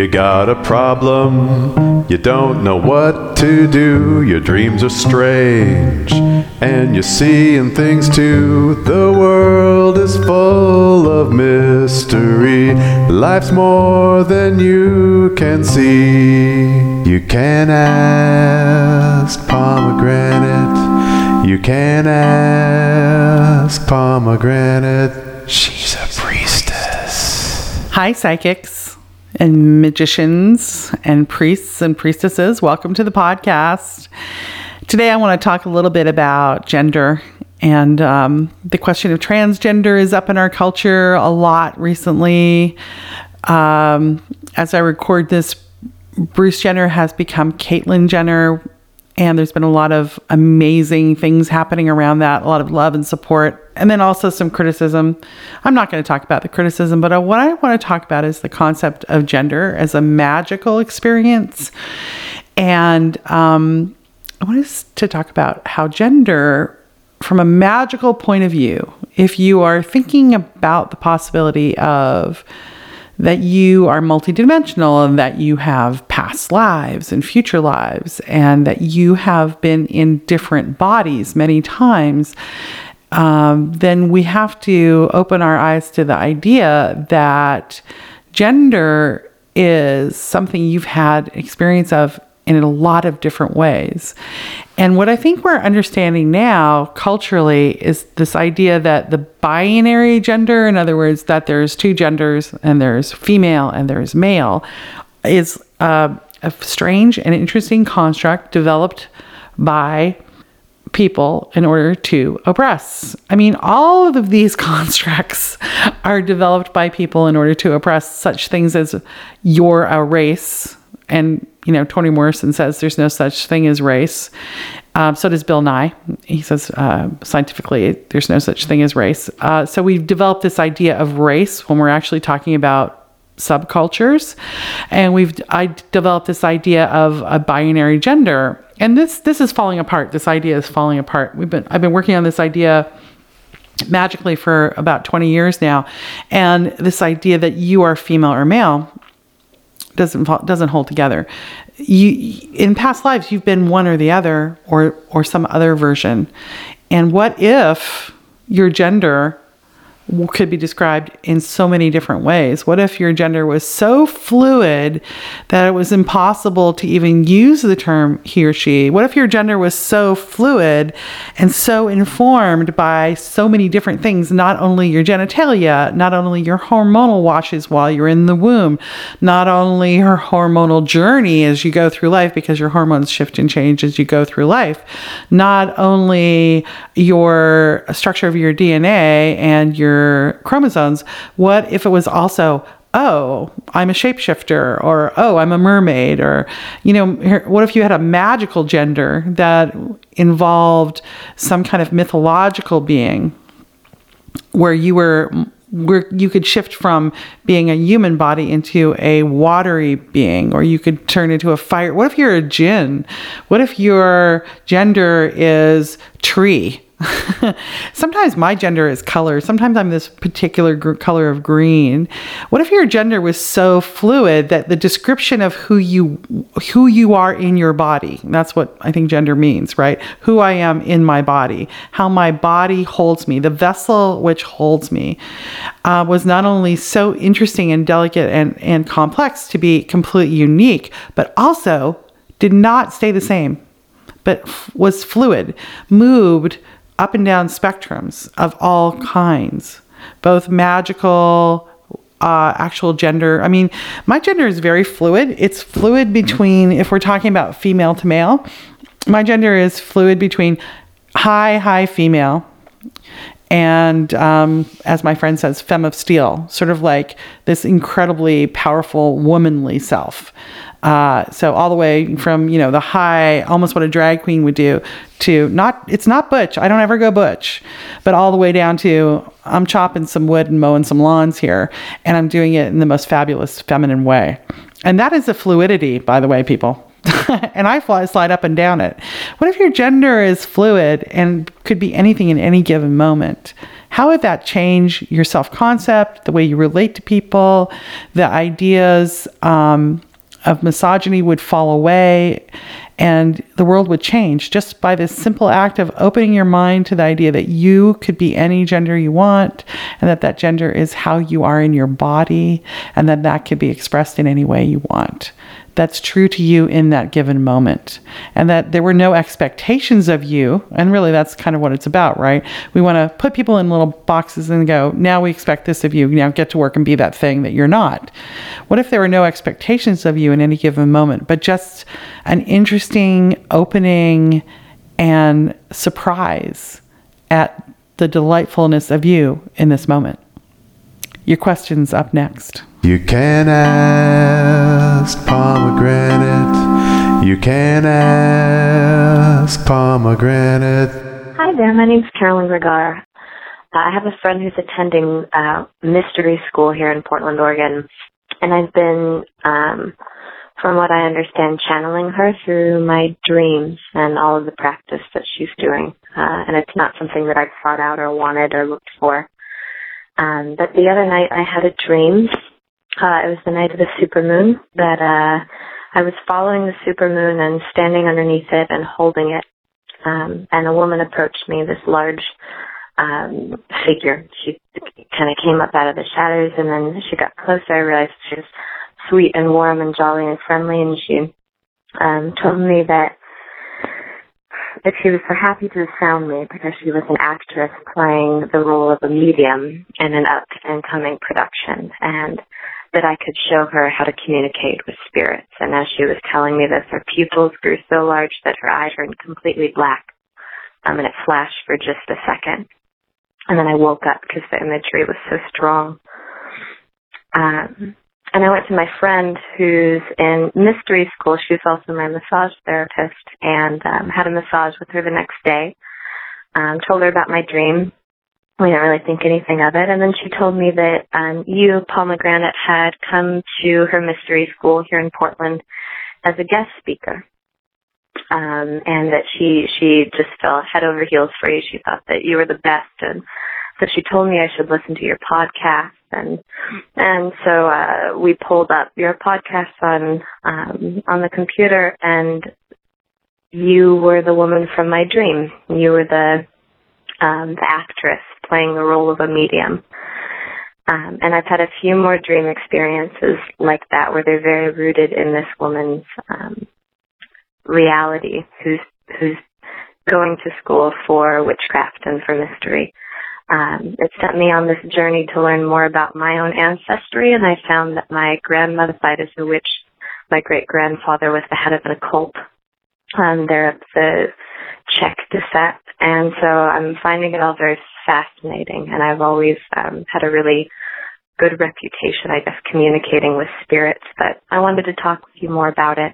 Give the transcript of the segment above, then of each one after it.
You got a problem, you don't know what to do. Your dreams are strange, and you're seeing things too. The world is full of mystery. Life's more than you can see. You can ask pomegranate. You can ask pomegranate. She's a priestess. Hi, psychics and magicians and priests and priestesses. Welcome to the podcast. Today, I want to talk a little bit about gender. And um, the question of transgender is up in our culture a lot recently. Um, as I record this, Bruce Jenner has become Caitlyn Jenner, and there's been a lot of amazing things happening around that, a lot of love and support, and then also some criticism. I'm not going to talk about the criticism, but uh, what I want to talk about is the concept of gender as a magical experience. And um, I want us to talk about how gender, from a magical point of view, if you are thinking about the possibility of that you are multidimensional and that you have past lives and future lives and that you have been in different bodies many times, um, then we have to open our eyes to the idea that gender is something you've had experience of in a lot of different ways. And what I think we're understanding now culturally is this idea that the binary gender, in other words, that there's two genders and there's female and there's male, is uh, a strange and interesting construct developed by people in order to oppress. I mean, all of these constructs are developed by people in order to oppress such things as you're a race and you know, Toni Morrison says there's no such thing as race. Um, so does Bill Nye. He says uh, scientifically there's no such thing as race. Uh, so we've developed this idea of race when we're actually talking about subcultures, and we've I developed this idea of a binary gender. And this this is falling apart. This idea is falling apart. We've been I've been working on this idea magically for about 20 years now and this idea that you are female or male doesn't doesn't hold together. You in past lives you've been one or the other or or some other version. And what if your gender could be described in so many different ways. What if your gender was so fluid that it was impossible to even use the term he or she? What if your gender was so fluid and so informed by so many different things, not only your genitalia, not only your hormonal washes while you're in the womb, not only your hormonal journey as you go through life because your hormones shift and change as you go through life, not only your structure of your DNA and your chromosomes, what if it was also oh, I'm a shapeshifter, or oh, I'm a mermaid, or, you know, what if you had a magical gender that involved some kind of mythological being where you were where you could shift from being a human body into a watery being or you could turn into a fire? What if you're a jinn? What if your gender is tree sometimes my gender is color. Sometimes I'm this particular gr- color of green. What if your gender was so fluid that the description of who you who you are in your body, that's what I think gender means, right? Who I am in my body, how my body holds me, the vessel which holds me, uh, was not only so interesting and delicate and, and complex to be completely unique, but also did not stay the same, but f- was fluid, moved up and down spectrums of all kinds, both magical, uh, actual gender. I mean, my gender is very fluid. It's fluid between, if we're talking about female to male, my gender is fluid between high, high female and um, as my friend says, femme of steel, sort of like this incredibly powerful womanly self. Uh, so all the way from you know the high, almost what a drag queen would do, to not it's not butch. I don't ever go butch, but all the way down to I'm chopping some wood and mowing some lawns here, and I'm doing it in the most fabulous feminine way. And that is a fluidity, by the way, people. and I fly, slide up and down it. What if your gender is fluid and could be anything in any given moment? how would that change your self concept, the way you relate to people, the ideas um, of misogyny would fall away, and the world would change just by this simple act of opening your mind to the idea that you could be any gender you want and that that gender is how you are in your body and that that could be expressed in any way you want. That's true to you in that given moment and that there were no expectations of you and really that's kind of what it's about right? We want to put people in little boxes and go now we expect this of you. Now get to work and be that thing that you're not. What if there were no expectations of you in any given moment but just an interesting opening and surprise at the delightfulness of you in this moment your question's up next you can ask pomegranate. You can ask pomegranate. Hi there, my name's Carolyn Regar. Uh, I have a friend who's attending uh, mystery school here in Portland, Oregon, and I've been, um, from what I understand, channeling her through my dreams and all of the practice that she's doing. Uh, and it's not something that I've sought out or wanted or looked for. Um, but the other night I had a dream uh, it was the night of the supermoon that uh, I was following the supermoon and standing underneath it and holding it. Um, and a woman approached me, this large um, figure. She kind of came up out of the shadows, and then she got closer. I realized she was sweet and warm and jolly and friendly, and she um, told me that that she was so happy to have found me because she was an actress playing the role of a medium in an up and coming production, and that I could show her how to communicate with spirits. And as she was telling me this, her pupils grew so large that her eyes turned completely black. Um, and it flashed for just a second. And then I woke up because the imagery was so strong. Um, and I went to my friend who's in mystery school. She's also my massage therapist and um, had a massage with her the next day. Um, told her about my dream we didn't really think anything of it. And then she told me that um, you, Pomegranate, had come to her mystery school here in Portland as a guest speaker. Um, and that she she just fell head over heels for you. She thought that you were the best, and so she told me I should listen to your podcast. And and so uh, we pulled up your podcast on um, on the computer, and you were the woman from my dream. You were the um, the actress playing the role of a medium. Um, and I've had a few more dream experiences like that where they're very rooted in this woman's um, reality who's who's going to school for witchcraft and for mystery. Um, it sent me on this journey to learn more about my own ancestry, and I found that my grandmother's side is a witch. My great grandfather was the head of an occult. Um, they're of the Czech descent, and so I'm finding it all very fascinating. And I've always um, had a really good reputation, I guess, communicating with spirits. But I wanted to talk with you more about it.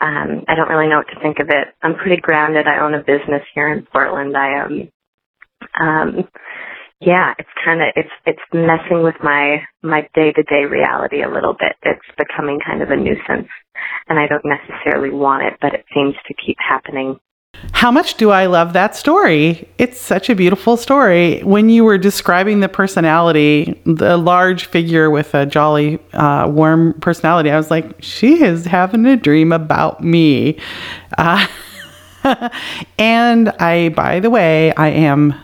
Um, I don't really know what to think of it. I'm pretty grounded. I own a business here in Portland. I um, um, yeah, it's kind of it's it's messing with my my day to day reality a little bit. It's becoming kind of a nuisance, and I don't necessarily want it, but it seems to keep happening how much do I love that story? It's such a beautiful story. When you were describing the personality, the large figure with a jolly, uh, warm personality, I was like, she is having a dream about me. Uh, and I, by the way, I am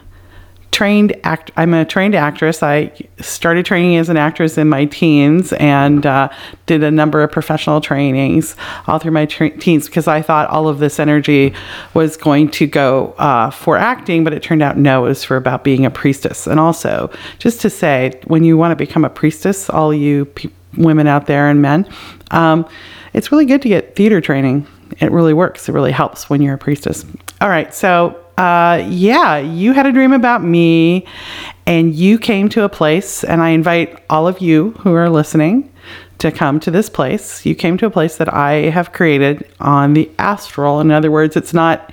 trained act. I'm a trained actress. I started training as an actress in my teens and uh, did a number of professional trainings all through my tra- teens because I thought all of this energy was going to go uh, for acting, but it turned out no, it was for about being a priestess. And also, just to say, when you want to become a priestess, all you pe- women out there and men, um, it's really good to get theater training. It really works. It really helps when you're a priestess. All right, so uh, yeah, you had a dream about me and you came to a place, and I invite all of you who are listening to come to this place. You came to a place that I have created on the astral. In other words, it's not,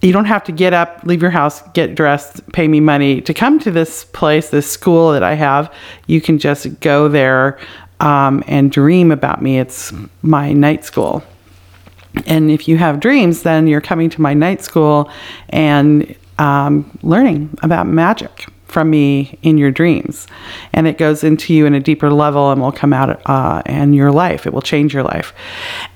you don't have to get up, leave your house, get dressed, pay me money to come to this place, this school that I have. You can just go there um, and dream about me. It's my night school. And if you have dreams, then you're coming to my night school and um, learning about magic from me in your dreams. And it goes into you in a deeper level and will come out uh, in your life. It will change your life.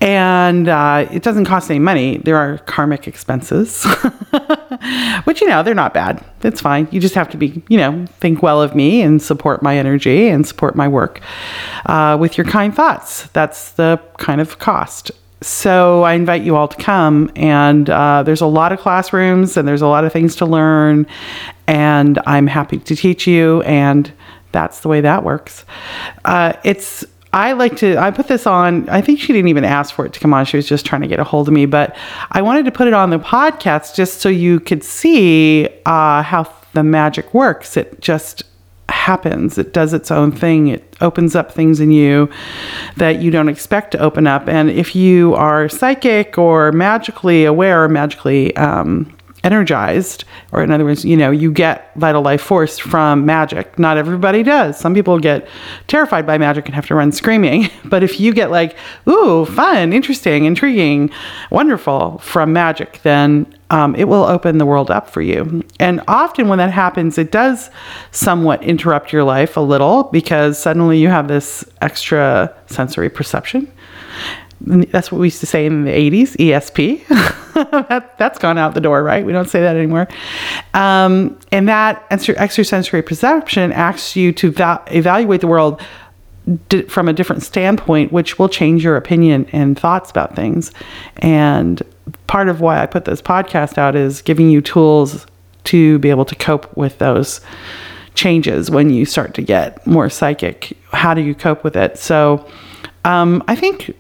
And uh, it doesn't cost any money. There are karmic expenses which you know they're not bad. It's fine. You just have to be you know think well of me and support my energy and support my work uh, with your kind thoughts. That's the kind of cost so I invite you all to come. And uh, there's a lot of classrooms and there's a lot of things to learn. And I'm happy to teach you. And that's the way that works. Uh, it's I like to, I put this on, I think she didn't even ask for it to come on. She was just trying to get a hold of me, but I wanted to put it on the podcast just so you could see uh, how the magic works. It just happens. It does its own thing. It opens up things in you that you don't expect to open up. And if you are psychic or magically aware or magically um, energized, or in other words, you know, you get vital life force from magic. Not everybody does. Some people get terrified by magic and have to run screaming. But if you get like, ooh, fun, interesting, intriguing, wonderful from magic, then um, it will open the world up for you. And often when that happens, it does somewhat interrupt your life a little because suddenly you have this extra sensory perception. That's what we used to say in the 80s esp that, that's gone out the door right? We don't say that anymore. Um, and that extra extrasensory perception asks you to va- evaluate the world di- from a different standpoint which will change your opinion and thoughts about things. And part of why i put this podcast out is giving you tools to be able to cope with those changes when you start to get more psychic how do you cope with it so um, i think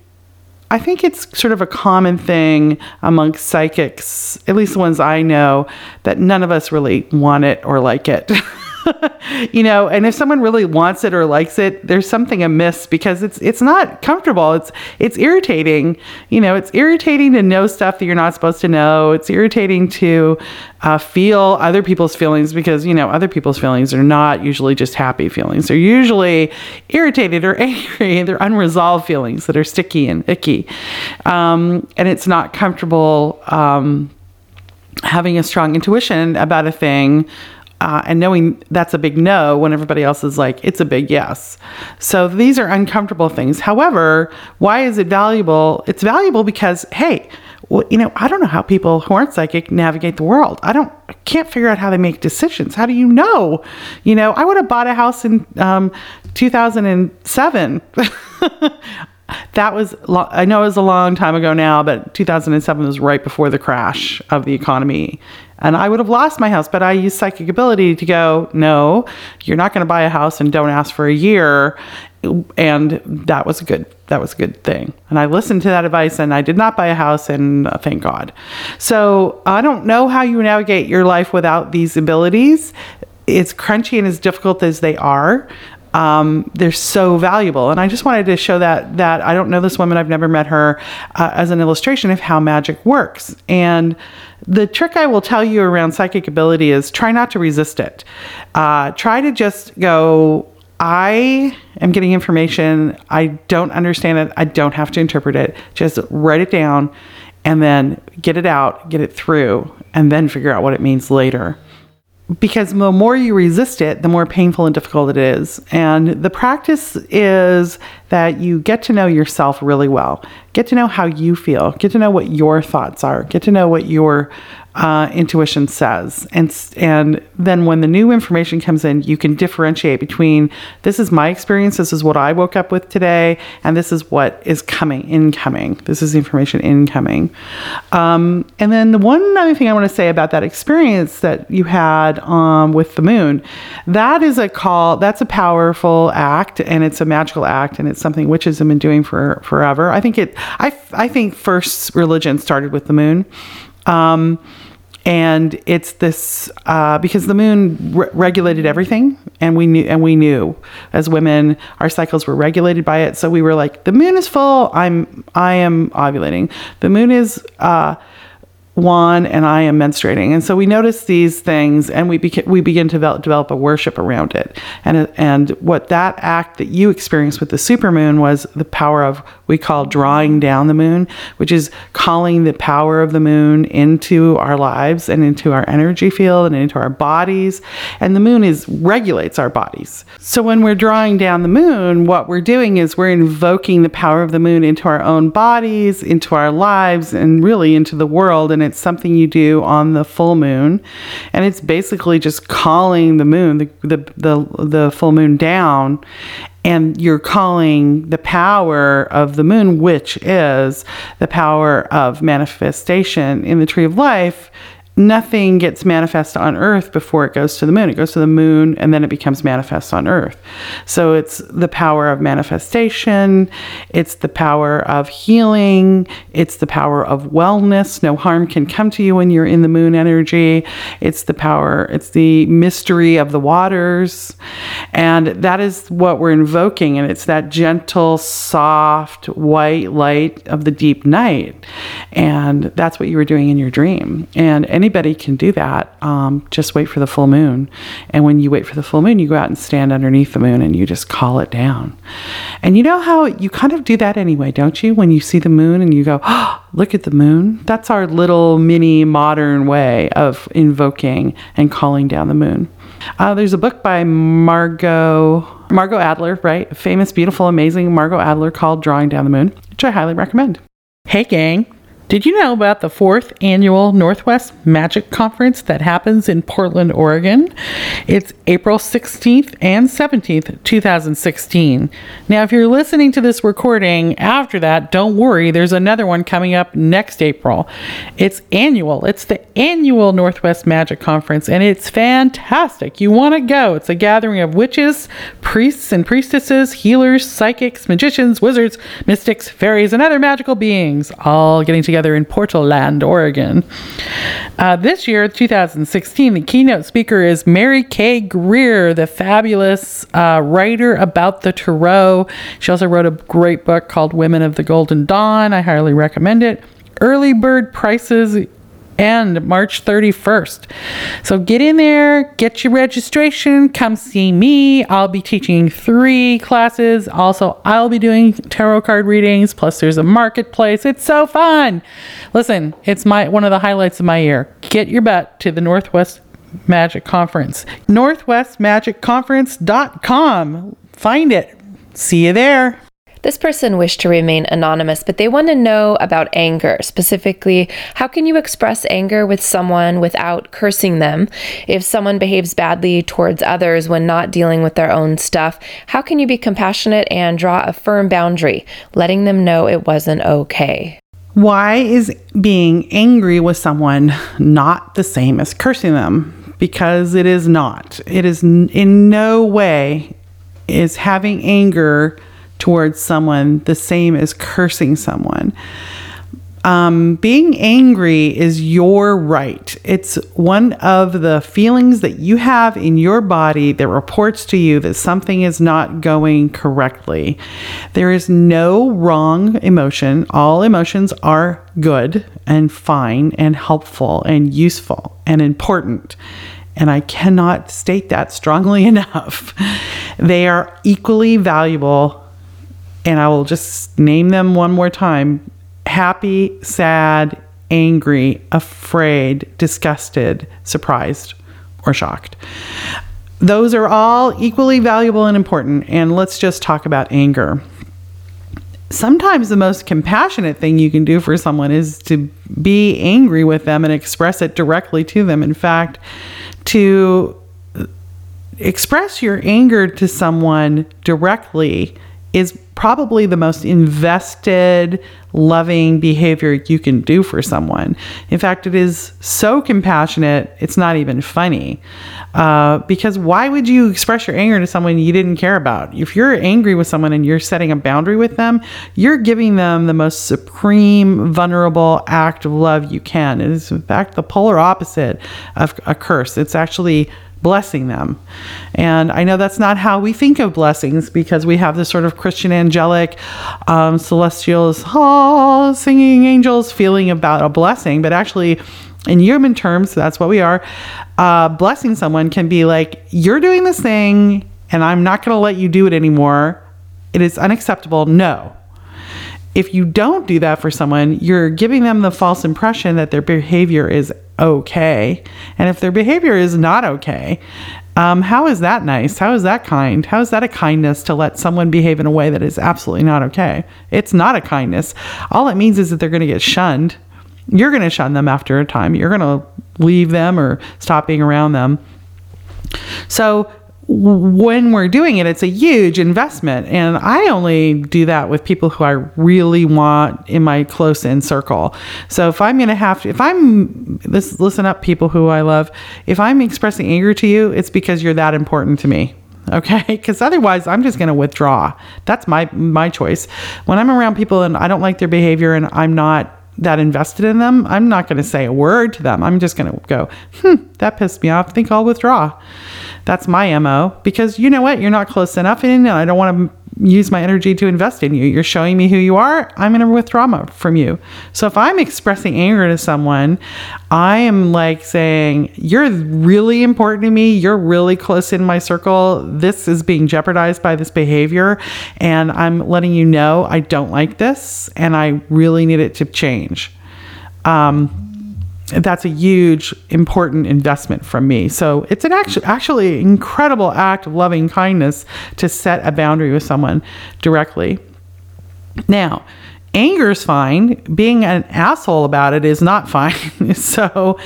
I think it's sort of a common thing amongst psychics, at least the ones I know, that none of us really want it or like it. you know, and if someone really wants it or likes it, there's something amiss because it's it's not comfortable. It's it's irritating. You know, it's irritating to know stuff that you're not supposed to know. It's irritating to uh, feel other people's feelings because you know other people's feelings are not usually just happy feelings. They're usually irritated or angry. They're unresolved feelings that are sticky and icky, um, and it's not comfortable. Um, having a strong intuition about a thing uh, and knowing that's a big no when everybody else is like, it's a big yes. So these are uncomfortable things. However, why is it valuable? It's valuable because, hey, well, you know, I don't know how people who aren't psychic navigate the world. I don't, I can't figure out how they make decisions. How do you know? You know, I would have bought a house in um, 2007. that was lo- I know it was a long time ago now, but 2007 was right before the crash of the economy and I would have lost my house. But I used psychic ability to go, no, you're not going to buy a house and don't ask for a year. And that was a good that was a good thing. And I listened to that advice and I did not buy a house and uh, thank God. So I don't know how you navigate your life without these abilities. It's crunchy and as difficult as they are. Um, they're so valuable. And I just wanted to show that that I don't know this woman, I've never met her, uh, as an illustration of how magic works. And the trick I will tell you around psychic ability is try not to resist it. Uh, try to just go, I am getting information. I don't understand it. I don't have to interpret it. Just write it down and then get it out, get it through, and then figure out what it means later because the more you resist it, the more painful and difficult it is. And the practice is that you get to know yourself really well, get to know how you feel, get to know what your thoughts are, get to know what your uh, intuition says. And, and then when the new information comes in, you can differentiate between this is my experience, this is what I woke up with today, and this is what is coming, incoming. This is the information incoming. Um, and then the one other thing I want to say about that experience that you had um, with the moon, that is a call, that's a powerful act, and it's a magical act, and it's something witches have been doing for forever. I think it, I, I think first religion started with the moon. Um, and it's this uh, because the moon re- regulated everything and we knew and we knew as women our cycles were regulated by it so we were like the moon is full i'm i am ovulating the moon is uh, one and I am menstruating. And so we notice these things and we, beca- we begin to develop, develop a worship around it. And, and what that act that you experienced with the supermoon was the power of we call drawing down the moon, which is calling the power of the moon into our lives and into our energy field and into our bodies. And the moon is regulates our bodies. So when we're drawing down the moon, what we're doing is we're invoking the power of the moon into our own bodies, into our lives, and really into the world. And it's something you do on the full moon. And it's basically just calling the moon, the the the, the full moon down and you're calling the power of the moon, which is the power of manifestation in the tree of life, nothing gets manifest on earth before it goes to the moon. It goes to the moon and then it becomes manifest on earth. So it's the power of manifestation, it's the power of healing, it's the power of wellness. No harm can come to you when you're in the moon energy. It's the power, it's the mystery of the waters. And that is what we're invoking. And it's that gentle, soft, white light of the deep night. And that's what you were doing in your dream. And any anybody can do that. Um, just wait for the full moon. And when you wait for the full moon, you go out and stand underneath the moon and you just call it down. And you know how you kind of do that anyway, don't you? When you see the moon and you go, oh, look at the moon. That's our little mini modern way of invoking and calling down the moon. Uh, there's a book by Margot Margot Adler, right? Famous, beautiful, amazing Margot Adler called Drawing Down the Moon, which I highly recommend. Hey, gang. Did you know about the fourth annual Northwest Magic Conference that happens in Portland, Oregon? It's April 16th and 17th, 2016. Now, if you're listening to this recording after that, don't worry, there's another one coming up next April. It's annual, it's the annual Northwest Magic Conference, and it's fantastic. You want to go. It's a gathering of witches, priests and priestesses, healers, psychics, magicians, wizards, mystics, fairies, and other magical beings, all getting together together in Portland, Oregon. Uh, this year, 2016, the keynote speaker is Mary K. Greer, the fabulous uh, writer about the Tarot. She also wrote a great book called Women of the Golden Dawn. I highly recommend it. Early bird prices end March 31st. So get in there, get your registration, come see me. I'll be teaching three classes. Also, I'll be doing tarot card readings, plus there's a marketplace. It's so fun. Listen, it's my one of the highlights of my year. Get your butt to the Northwest Magic Conference. Northwestmagicconference.com. Find it. See you there. This person wished to remain anonymous, but they want to know about anger. Specifically, how can you express anger with someone without cursing them? If someone behaves badly towards others when not dealing with their own stuff, how can you be compassionate and draw a firm boundary, letting them know it wasn't okay? Why is being angry with someone not the same as cursing them? Because it is not. It is in no way is having anger towards someone the same as cursing someone. Um, being angry is your right. It's one of the feelings that you have in your body that reports to you that something is not going correctly. There is no wrong emotion. All emotions are good and fine and helpful and useful and important. And I cannot state that strongly enough. They are equally valuable and I will just name them one more time happy, sad, angry, afraid, disgusted, surprised, or shocked. Those are all equally valuable and important. And let's just talk about anger. Sometimes the most compassionate thing you can do for someone is to be angry with them and express it directly to them. In fact, to express your anger to someone directly is probably the most invested, loving behavior you can do for someone. In fact, it is so compassionate, it's not even funny. Uh, because why would you express your anger to someone you didn't care about? If you're angry with someone and you're setting a boundary with them, you're giving them the most supreme, vulnerable act of love you can. It is, in fact, the polar opposite of a curse. It's actually blessing them. And I know that's not how we think of blessings because we have this sort of Christian angelic, um, celestial, oh, singing angels feeling about a blessing. But actually, in human terms, that's what we are. Uh, blessing someone can be like, you're doing this thing and I'm not going to let you do it anymore. It is unacceptable. No. if you don't do that for someone, you're giving them the false impression that their behavior is okay. And if their behavior is not okay, um, how is that nice? How is that kind? How is that a kindness to let someone behave in a way that is absolutely not okay? It's not a kindness. All it means is that they're going to get shunned. You're going to shun them after a time. You're going to leave them or stop being around them. So when we're doing it, it's a huge investment. And I only do that with people who I really want in my close in circle. So if I'm going to have to, if I'm, this, listen up, people who I love, if I'm expressing anger to you, it's because you're that important to me. Okay, because otherwise I'm just going to withdraw. That's my my choice. When I'm around people and I don't like their behavior and I'm not that invested in them, I'm not going to say a word to them. I'm just going to go, hmm, that pissed me off. I think I'll withdraw. That's my MO because you know what? You're not close enough in and I don't want to use my energy to invest in you. You're showing me who you are. I'm going to withdraw from you. So if I'm expressing anger to someone, I am like saying, You're really important to me. You're really close in my circle. This is being jeopardized by this behavior. And I'm letting you know I don't like this and I really need it to change. Um, that's a huge important investment from me. So it's an actually actually incredible act of loving kindness to set a boundary with someone directly. Now anger is fine. Being an asshole about it is not fine. So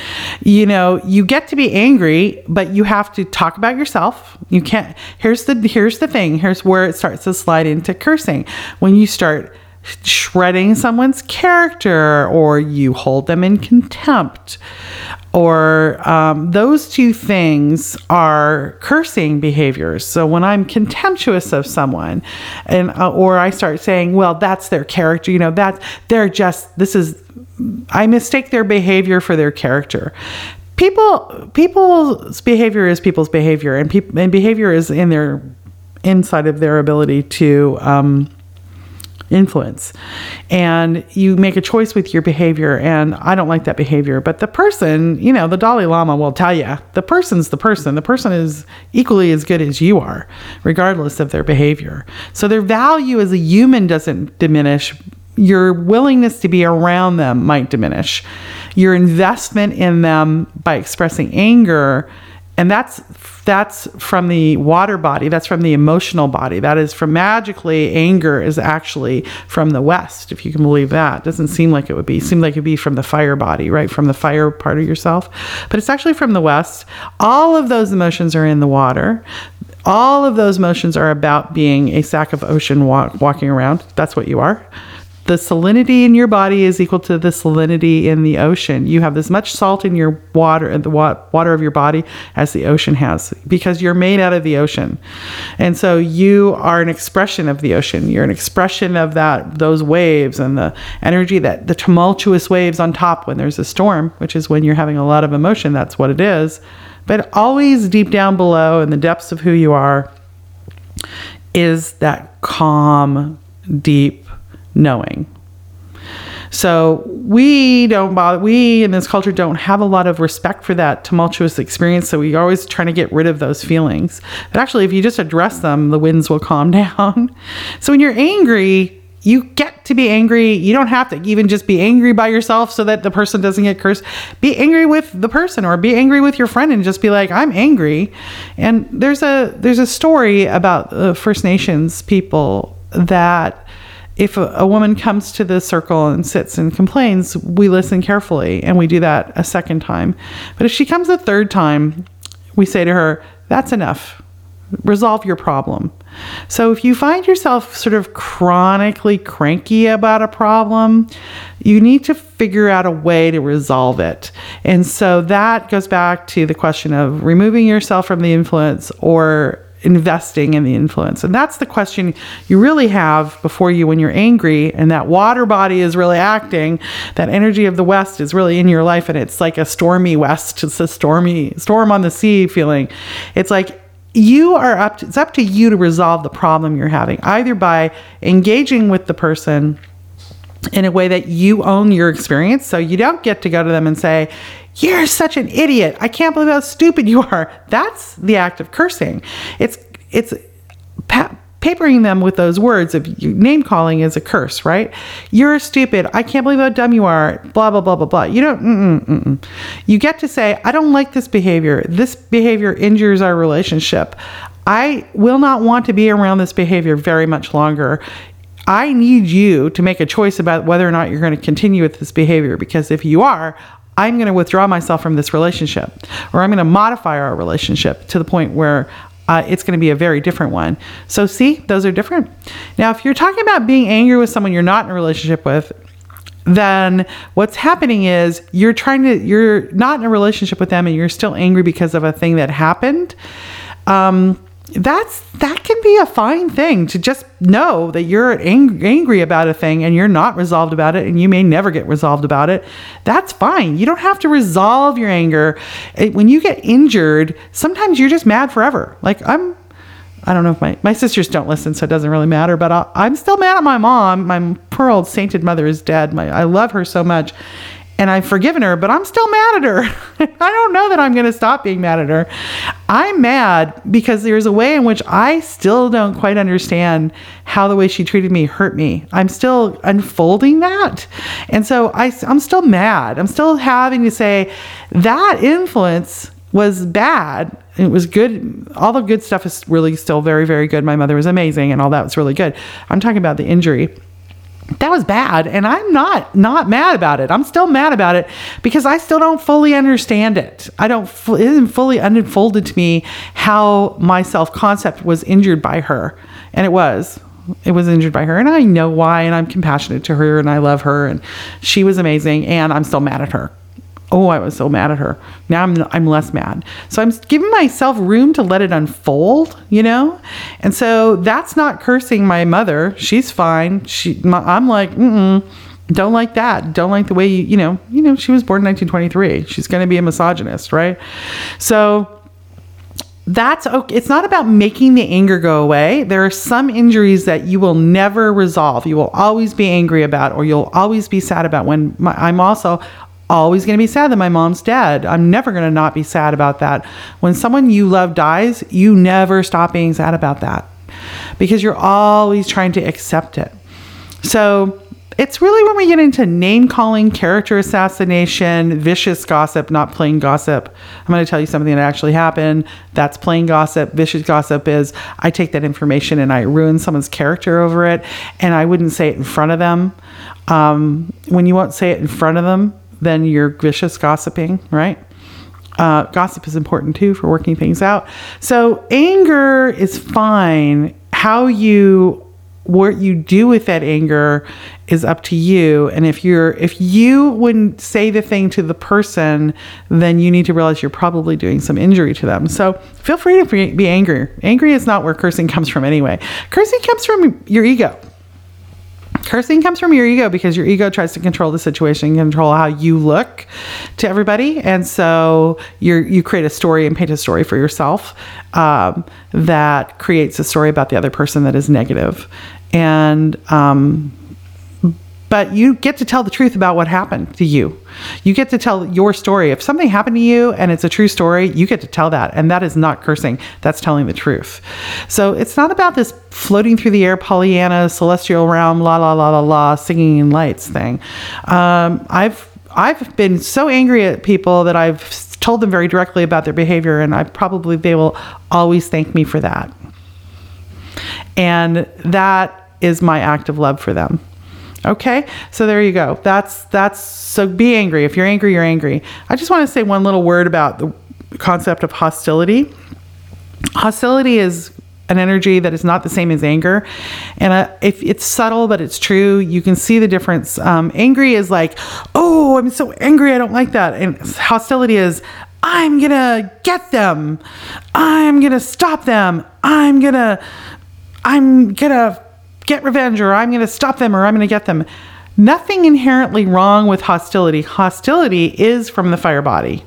you know you get to be angry but you have to talk about yourself. You can't here's the here's the thing. Here's where it starts to slide into cursing. When you start shredding someone's character or you hold them in contempt or um, those two things are cursing behaviors. So when i'm contemptuous of someone and uh, or i start saying well that's their character you know that they're just this is i mistake their behavior for their character. People people's behavior is people's behavior and, pe- and behavior is in their inside of their ability to um, influence. And you make a choice with your behavior, and I don't like that behavior. But the person, you know, the Dalai Lama will tell you the person's the person. The person is equally as good as you are, regardless of their behavior. So their value as a human doesn't diminish. Your willingness to be around them might diminish. Your investment in them by expressing anger and that's that's from the water body that's from the emotional body. That is from magically anger is actually from the west if you can believe that. Doesn't seem like it would be it seemed like it'd be from the fire body right? From the fire part of yourself. But it's actually from the west. All of those emotions are in the water. All of those emotions are about being a sack of ocean walk, walking around. That's what you are the salinity in your body is equal to the salinity in the ocean. You have as much salt in your water, the water of your body, as the ocean has, because you're made out of the ocean, and so you are an expression of the ocean. You're an expression of that those waves and the energy that the tumultuous waves on top when there's a storm, which is when you're having a lot of emotion. That's what it is. But always deep down below, in the depths of who you are, is that calm, deep knowing. So we don't bother, we in this culture don't have a lot of respect for that tumultuous experience. So we are always trying to get rid of those feelings. But actually, if you just address them, the winds will calm down. So when you're angry, you get to be angry. You don't have to even just be angry by yourself so that the person doesn't get cursed. Be angry with the person or be angry with your friend and just be like, I'm angry. And there's a there's a story about the First Nations people that if a, a, woman comes to the circle and sits and complains, we listen carefully and we do that a second time. But if she comes a third time, we say to her, That's enough. Resolve your problem. So if you find yourself sort of chronically cranky about a problem, you need to figure out a way to resolve it. And so that goes back to the question of removing yourself from the influence or investing in the influence? And that's the question you really have before you when you're angry and that water body is really acting. That energy of the West is really in your life and it's like a stormy West. It's a stormy storm on the sea feeling. It's like you are up to, it's up to you to resolve the problem you're having either by engaging with the person in a way that you own your experience so you don't get to go to them and say you're such an idiot. I can't believe how stupid you are. That's the act of cursing. It's it's pa- papering them with those words of name calling is a curse, right? You're stupid. I can't believe how dumb you are. Blah blah blah blah blah. You don't. Mm-mm, mm-mm. You get to say, I don't like this behavior. This behavior injures our relationship. I will not want to be around this behavior very much longer. I need you to make a choice about whether or not you're going to continue with this behavior because if you are, I'm going to withdraw myself from this relationship or I'm going to modify our relationship to the point where uh, it's going to be a very different one. So, see, those are different. Now, if you're talking about being angry with someone you're not in a relationship with, then what's happening is you're trying to, you're not in a relationship with them and you're still angry because of a thing that happened. Um, that's that can be a fine thing to just know that you're ang- angry about a thing and you're not resolved about it and you may never get resolved about it that's fine you don't have to resolve your anger It- when you get injured sometimes you're just mad forever like i'm I don't know if my, my sisters don't listen, so it doesn't really matter. But I, I'm still mad at my mom. My poor old sainted mother is dead. My, I love her so much, and I've forgiven her. But I'm still mad at her. I don't know that I'm going to stop being mad at her. I'm mad because there's a way in which I still don't quite understand how the way she treated me hurt me. I'm still unfolding that, and so I, I'm still mad. I'm still having to say that influence was bad. It was good. All the good stuff is really still very, very good. My mother was amazing and all that was really good. I'm talking about the injury. That was bad. And I'm not, not mad about it. I'm still mad about it because I still don't fully understand it. I don't, it isn't fully unfolded to me how my self concept was injured by her. And it was it was injured by her and i know why and i'm compassionate to her and i love her and she was amazing and i'm still mad at her oh i was so mad at her now i'm i'm less mad so i'm giving myself room to let it unfold you know and so that's not cursing my mother she's fine she my, i'm like mm don't like that don't like the way you you know you know she was born in 1923 she's going to be a misogynist right so that's okay. It's not about making the anger go away. There are some injuries that you will never resolve. You will always be angry about, or you'll always be sad about. When my, I'm also always going to be sad that my mom's dead. I'm never going to not be sad about that. When someone you love dies, you never stop being sad about that because you're always trying to accept it. So it's really when we get into name calling, character assassination, vicious gossip, not plain gossip. I'm going to tell you something that actually happened. That's plain gossip. Vicious gossip is I take that information and I ruin someone's character over it, and I wouldn't say it in front of them. Um, when you won't say it in front of them, then you're vicious gossiping, right? Uh, gossip is important too for working things out. So anger is fine. How you what you do with that anger is up to you and if you're if you wouldn't say the thing to the person then you need to realize you're probably doing some injury to them so feel free to be be angry angry is not where cursing comes from anyway cursing comes from your ego Cursing comes from your ego because your ego tries to control the situation, control how you look to everybody, and so you you create a story and paint a story for yourself um, that creates a story about the other person that is negative, and um, but you get to tell the truth about what happened to you. You get to tell your story. If something happened to you and it's a true story, you get to tell that. And that is not cursing, that's telling the truth. So it's not about this floating through the air, Pollyanna, celestial realm, la la la la la, singing in lights thing. Um, I've I've been so angry at people that I've told them very directly about their behavior, and I probably they will always thank me for that. And that is my act of love for them. Okay, so there you go. That's that's so be angry. If you're angry, you're angry. I just want to say one little word about the concept of hostility. Hostility is an energy that is not the same as anger, and uh, if it's subtle but it's true, you can see the difference. Um, angry is like, oh, I'm so angry, I don't like that, and hostility is. I'm gonna get them. I'm gonna stop them. I'm gonna I'm gonna get revenge or I'm gonna stop them or I'm gonna get them. Nothing inherently wrong with hostility. Hostility is from the fire body.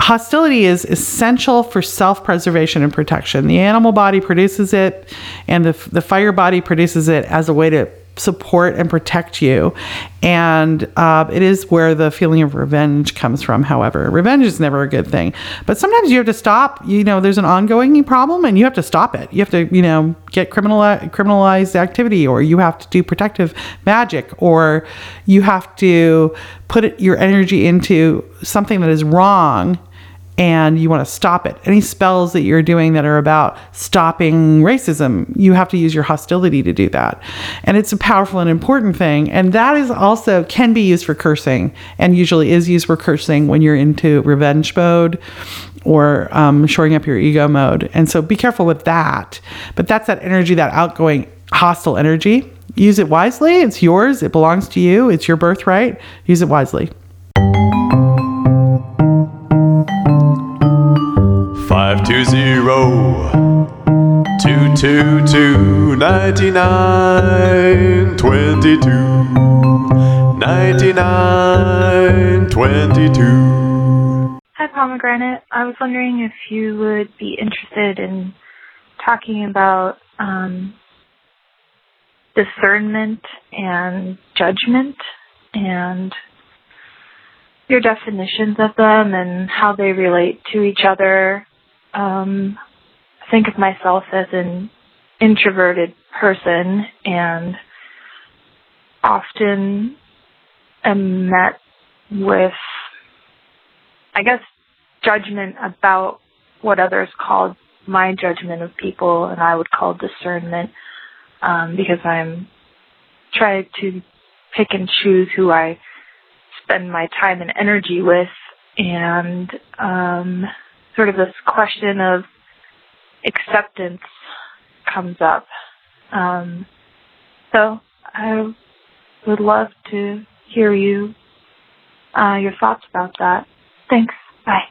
Hostility is essential for self preservation and protection. The animal body produces it, and the, the fire body produces it as a way to support and protect you. And uh, it is where the feeling of revenge comes from, however. Revenge is never a good thing. But sometimes you have to stop, you know, there's an ongoing problem and you have to stop it. You have to, you know, get criminal, criminalized activity or you have to do protective magic or you have to put your energy into something that is wrong and you want to stop it. Any spells that you're doing that are about stopping racism, you have to use your hostility to do that. And it's a powerful and important thing. And that is also can be used for cursing and usually is used for cursing when you're into revenge mode or um, shoring up your ego mode. And so be careful with that. But that's that energy, that outgoing hostile energy. Use it wisely. It's yours. It belongs to you. It's your birthright. Use it wisely. 520 222 99 22 99 22 Hi, Pomegranate. I was wondering if you would be interested in talking about um, discernment and judgment and your definitions of them and how they relate to each other um, think of myself as an introverted person and often am met with, I guess, judgment about what others call my judgment of people, and I would call discernment um, because I'm trying to pick and choose who I spend my time and energy with, and um, sort of this question of acceptance comes up. Um, so I would love to hear you, uh, your thoughts about that. Thanks. Bye.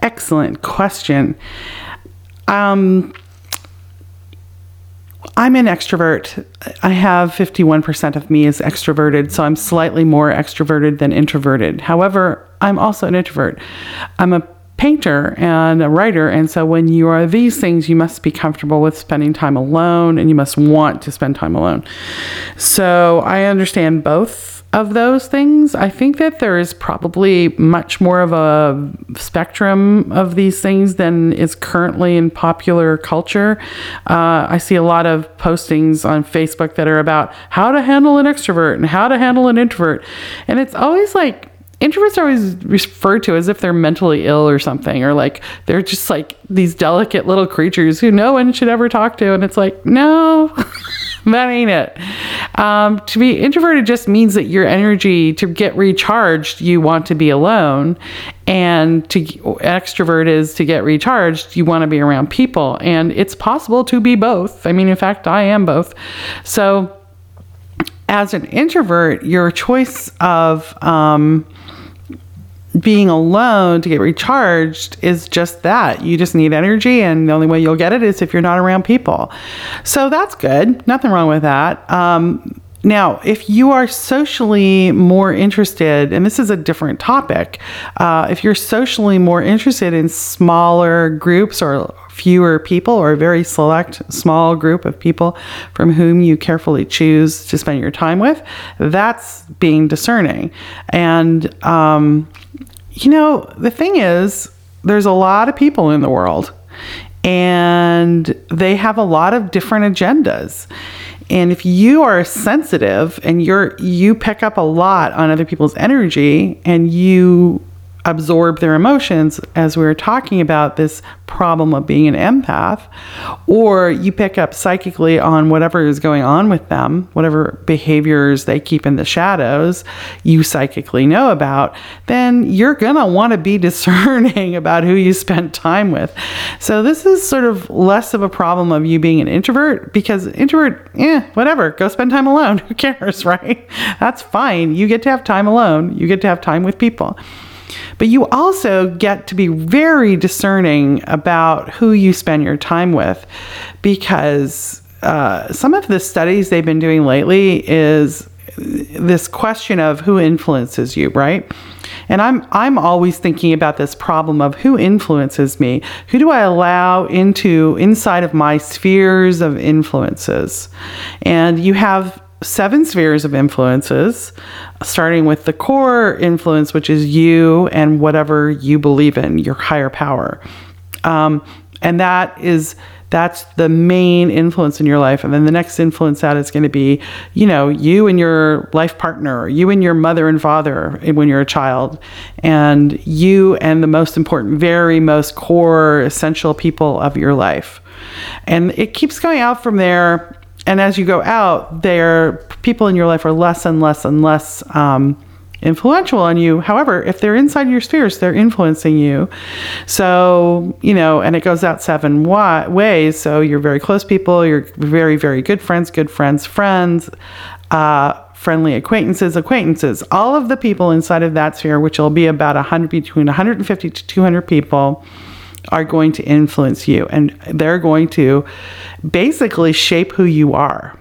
Excellent question. Um, I'm an extrovert. I have 51% of me is extroverted, so I'm slightly more extroverted than introverted. However, I'm also an introvert. I'm a painter and a writer. And so when you are these things, you must be comfortable with spending time alone and you must want to spend time alone. So I understand both of those things. I think that there is probably much more of a spectrum of these things than is currently in popular culture. Uh, I see a lot of postings on Facebook that are about how to handle an extrovert and how to handle an introvert. And it's always like, introverts are always referred to as if they're mentally ill or something, or like they're just like these delicate little creatures who no one should ever talk to. And it's like, no, that ain't it. Um, to be introverted just means that your energy to get recharged, you want to be alone. And to extrovert is to get recharged, you want to be around people. And it's possible to be both. I mean, in fact, I am both. So, as an introvert, your choice of um, being alone to get recharged is just that. You just need energy, and the only way you'll get it is if you're not around people. So that's good. Nothing wrong with that. Um, now, if you are socially more interested, and this is a different topic, uh, if you're socially more interested in smaller groups or fewer people or a very select small group of people from whom you carefully choose to spend your time with, that's being discerning. And, um, you know, the thing is, there's a lot of people in the world and they have a lot of different agendas. And if you are sensitive and you're you pick up a lot on other people's energy and you absorb their emotions as we were talking about this problem of being an empath or you pick up psychically on whatever is going on with them whatever behaviors they keep in the shadows you psychically know about then you're going to want to be discerning about who you spend time with. So this is sort of less of a problem of you being an introvert because introvert eh whatever go spend time alone who cares right? That's fine you get to have time alone you get to have time with people but you also get to be very discerning about who you spend your time with because uh, some of the studies they've been doing lately is this question of who influences you, right? And I'm I'm always thinking about this problem of who influences me? Who do I allow into inside of my spheres of influences? And you have seven spheres of influences, starting with the core influence, which is you and whatever you believe in, your higher power. Um, and that is that's the main influence in your life. And then the next influence out is going to be you know you and your life partner you and your mother and father when you're a child. And you and the most important very most core essential people of your life. And it keeps going out from there and as you go out there people in your life are less and less and less um, influential on you. However, if they're inside your spheres, they're influencing you. So, you know, and it goes out seven wa- ways. So you're very close people, you're very, very good friends, good friends, friends, uh, friendly acquaintances, acquaintances, all of the people inside of that sphere, which will be about 100, between 150 to 200 people are going to influence you and they're going to basically shape who you are.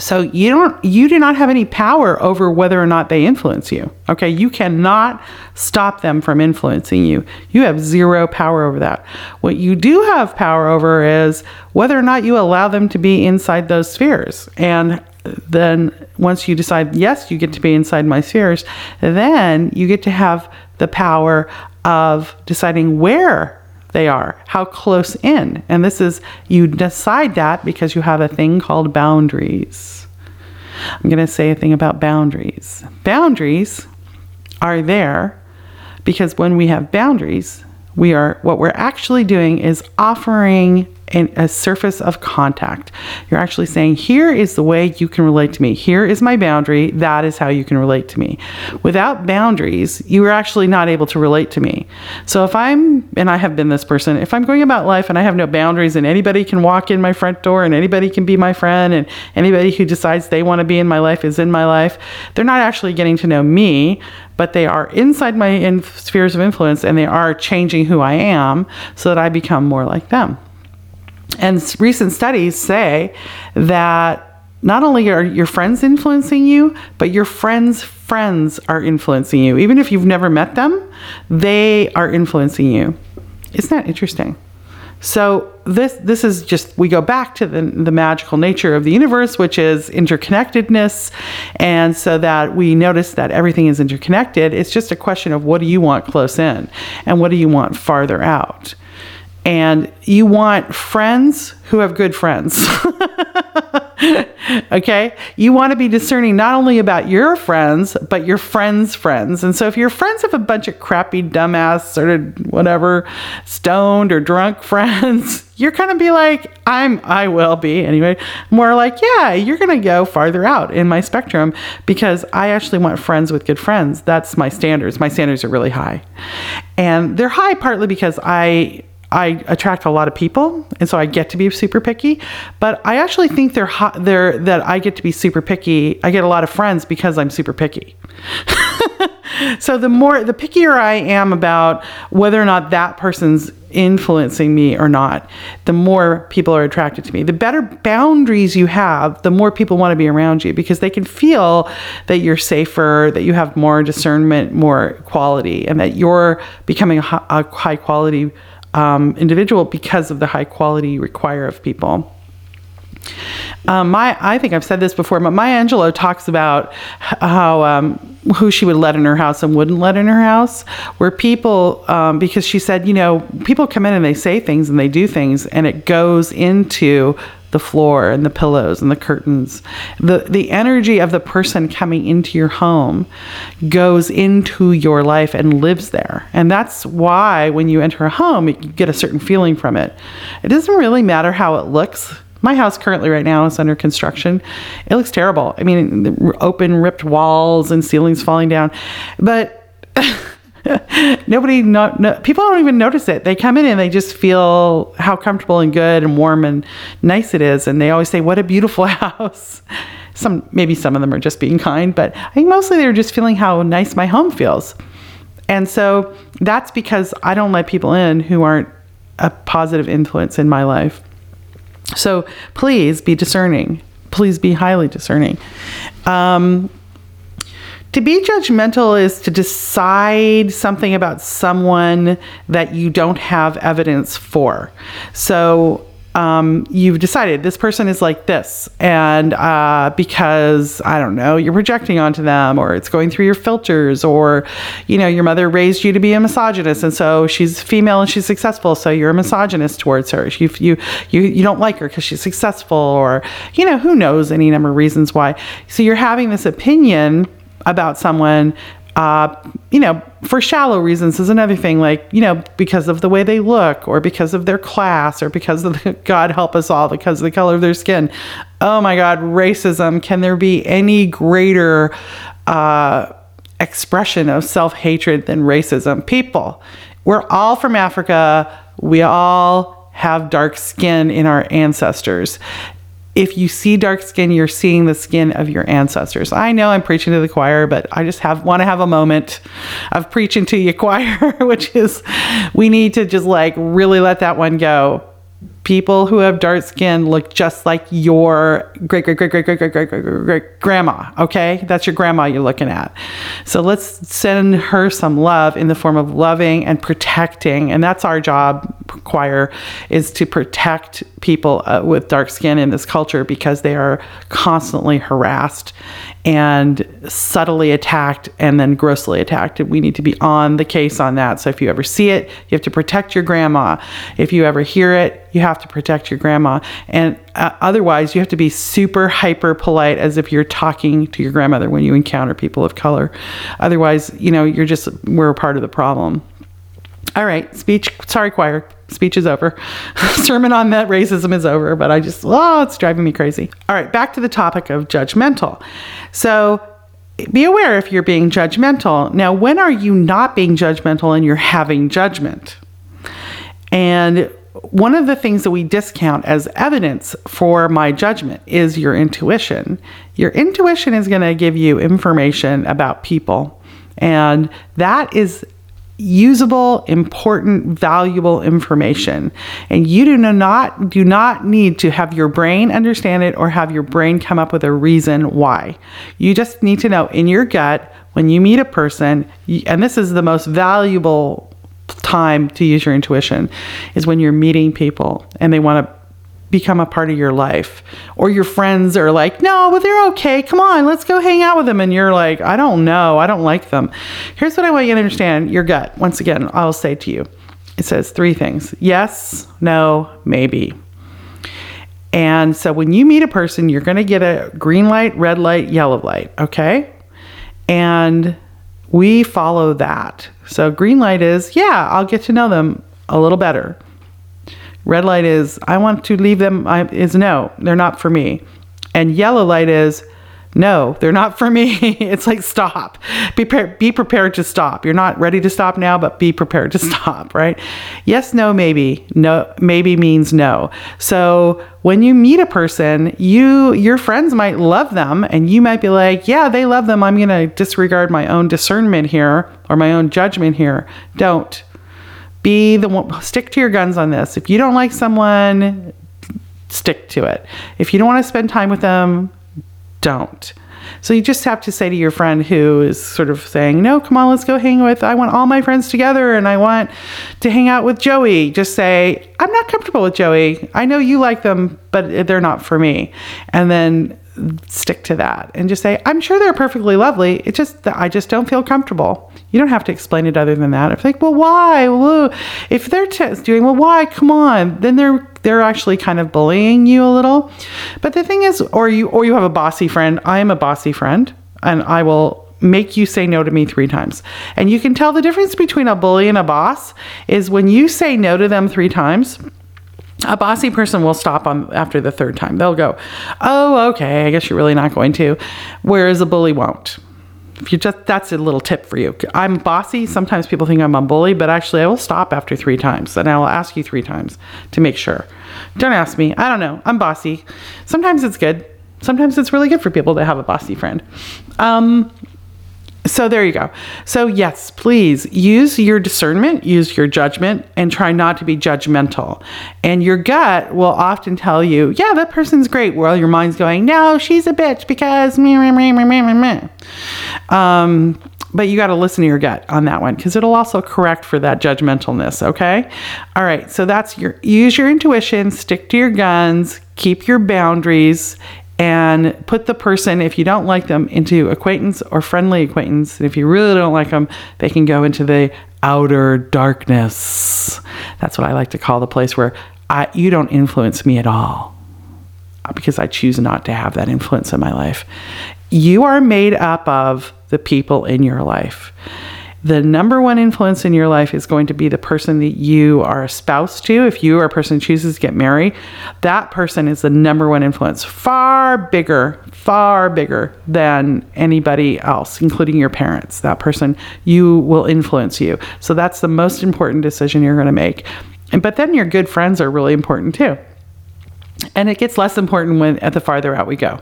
So you don't you do not have any power over whether or not they influence you. Okay? You cannot stop them from influencing you. You have zero power over that. What you do have power over is whether or not you allow them to be inside those spheres. And then once you decide yes, you get to be inside my spheres, then you get to have the power of deciding where they are, how close in. And this is, you decide that because you have a thing called boundaries. I'm going to say a thing about boundaries. Boundaries are there because when we have boundaries, we are what we're actually doing is offering a surface of contact. You're actually saying, here is the way you can relate to me. Here is my boundary. That is how you can relate to me. Without boundaries, you are actually not able to relate to me. So if I'm, and I have been this person, if I'm going about life and I have no boundaries and anybody can walk in my front door and anybody can be my friend and anybody who decides they want to be in my life is in my life, they're not actually getting to know me but they are inside my in- spheres of influence and they are changing who I am so that I become more like them. And recent studies say that not only are your friends influencing you, but your friends' friends are influencing you. Even if you've never met them, they are influencing you. Isn't that interesting? So this this is just we go back to the, the magical nature of the universe, which is interconnectedness, and so that we notice that everything is interconnected. It's just a question of what do you want close in, and what do you want farther out and you want friends who have good friends. okay? You want to be discerning not only about your friends, but your friends' friends. And so if your friends have a bunch of crappy, dumbass, sort of whatever, stoned or drunk friends, you're going to be like, I'm, I will be anyway, more like, yeah, you're going to go farther out in my spectrum because I actually want friends with good friends. That's my standards. My standards are really high. And they're high partly because I, I attract a lot of people, and so I get to be super picky. But I actually think they're hot, they're that I get to be super picky. I get a lot of friends because I'm super picky. so the more the pickier I am about whether or not that person's influencing me or not, the more people are attracted to me. The better boundaries you have, the more people want to be around you because they can feel that you're safer, that you have more discernment, more quality, and that you're becoming a high quality um, individual because of the high quality require of people. Um, my, I think I've said this before, but Maya Angelou talks about how um, who she would let in her house and wouldn't let in her house, where people, um, because she said, you know, people come in and they say things and they do things, and it goes into the floor and the pillows and the curtains. The the energy of the person coming into your home goes into your life and lives there. And that's why when you enter a home, you get a certain feeling from it. It doesn't really matter how it looks. My house currently right now is under construction. It looks terrible. I mean, open ripped walls and ceilings falling down. But nobody not no, people don't even notice it. They come in and they just feel how comfortable and good and warm and nice it is and they always say what a beautiful house. Some maybe some of them are just being kind but i think mostly they're just feeling how nice my home feels. And so that's because i don't let people in who aren't a positive influence in my life. So please be discerning. Please be highly discerning. Um, To be judgmental is to decide something about someone that you don't have evidence for. So, um, you've decided this person is like this, and uh, because I don't know, you're projecting onto them, or it's going through your filters, or you know, your mother raised you to be a misogynist, and so she's female and she's successful, so you're a misogynist towards her. You you you, you don't like her because she's successful, or you know, who knows any number of reasons why. So you're having this opinion about someone uh, you know, for shallow reasons is another thing, like, you know, because of the way they look or because of their class or because of the, God help us all, because of the color of their skin. Oh my God, racism. Can there be any greater uh, expression of self hatred than racism? People, we're all from Africa. We all have dark skin in our ancestors if you see dark skin, you're seeing the skin of your ancestors. I know I'm preaching to the choir, but I just have want to have a moment of preaching to you choir, which is we need to just like really let that one go people who have dark skin look just like your great great great great great great great great great grandma okay that's your grandma you're looking at so let's send her some love in the form of loving and protecting and that's our job choir is to protect people uh, with dark skin in this culture because they are constantly harassed and subtly attacked and then grossly attacked. And we need to be on the case on that. So if you ever see it, you have to protect your grandma. If you ever hear it, you have to protect your grandma. And uh, otherwise, you have to be super hyper polite as if you're talking to your grandmother when you encounter people of color. Otherwise, you know, you're just, we're a part of the problem. All right, speech. Sorry, choir. Speech is over. Sermon on that racism is over, but I just, oh, it's driving me crazy. All right, back to the topic of judgmental. So be aware if you're being judgmental. Now, when are you not being judgmental and you're having judgment? And one of the things that we discount as evidence for my judgment is your intuition. Your intuition is going to give you information about people, and that is usable, important, valuable information. And you do not do not need to have your brain understand it or have your brain come up with a reason why. You just need to know in your gut when you meet a person, and this is the most valuable time to use your intuition is when you're meeting people and they want to become a part of your life. Or your friends are like, no, but they're okay. Come on, let's go hang out with them. And you're like, I don't know. I don't like them. Here's what I want you to understand your gut. Once again, I'll say to you it says three things yes, no, maybe. And so when you meet a person, you're going to get a green light, red light, yellow light. Okay. And we follow that. So green light is, yeah, I'll get to know them a little better. Red light is I want to leave them I, is no, they're not for me. And yellow light is no, they're not for me. it's like stop. Be, pre- be prepared to stop. You're not ready to stop now, but be prepared to mm. stop, right? Yes, no, maybe. No, maybe means no. So when you meet a person, you your friends might love them and you might be like, "Yeah, they love them. I'm going to disregard my own discernment here or my own judgment here." Don't be the one, stick to your guns on this. If you don't like someone, stick to it. If you don't want to spend time with them, don't. So you just have to say to your friend who is sort of saying, "No, come on, let's go hang with. I want all my friends together, and I want to hang out with Joey." Just say, "I'm not comfortable with Joey. I know you like them, but they're not for me." And then stick to that and just say, I'm sure they're perfectly lovely. It's just that I just don't feel comfortable. You don't have to explain it other than that. If like, well, why? Well, if they're t- doing, well, why? Come on. Then they're they're actually kind of bullying you a little. But the thing is, or you or you have a bossy friend. I am a bossy friend, and I will make you say no to me three times. And you can tell the difference between a bully and a boss is when you say no to them three times a bossy person will stop on after the third time. They'll go, "Oh, okay, I guess you're really not going to," whereas a bully won't. You just that's a little tip for you. I'm bossy. Sometimes people think I'm a bully, but actually I will stop after 3 times and I will ask you 3 times to make sure. Don't ask me. I don't know. I'm bossy. Sometimes it's good. Sometimes it's really good for people to have a bossy friend. Um, So there you go. So, yes, please use your discernment, use your judgment, and try not to be judgmental. And your gut will often tell you, yeah, that person's great. While your mind's going, no, she's a bitch because me, me, me, me, me, me. Um, but you got to listen to your gut on that one because it'll also correct for that judgmentalness. Okay. All right. So that's your use your intuition, stick to your guns, keep your boundaries, and put the person, if you don't like them, into acquaintance or friendly acquaintance. And if you really don't like them, they can go into the outer darkness. That's what I like to call the place where I, you don't influence me at all because I choose not to have that influence in my life. You are made up of the people in your life the number one influence in your life is going to be the person that you are a spouse to. If you are a person chooses to get married, that person is the number one influence, far bigger, far bigger than anybody else, including your parents. That person, you will influence you. So that's the most important decision you're going to make. And but then your good friends are really important too. And it gets less important when at the farther out we go.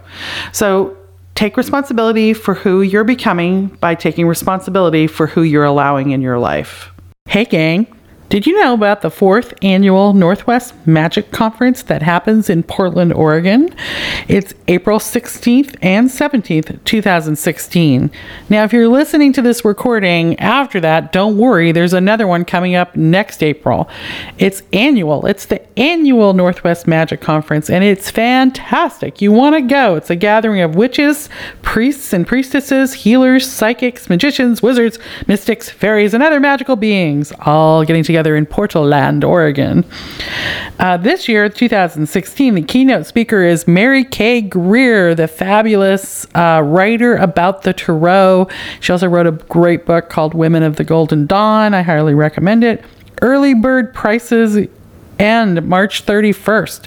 So take responsibility for who you're becoming by taking responsibility for who you're allowing in your life. Hey, gang. Did you know about the fourth annual Northwest Magic Conference that happens in Portland, Oregon? It's April 16th and 17th, 2016. Now, if you're listening to this recording after that, don't worry, there's another one coming up next April. It's annual, it's the annual Northwest Magic Conference, and it's fantastic. You want to go. It's a gathering of witches, priests and priestesses, healers, psychics, magicians, wizards, mystics, fairies, and other magical beings, all getting together together in Portland, Oregon. Uh, this year, 2016, the keynote speaker is Mary K. Greer, the fabulous uh, writer about the Tarot. She also wrote a great book called Women of the Golden Dawn. I highly recommend it. Early bird prices end March 31st.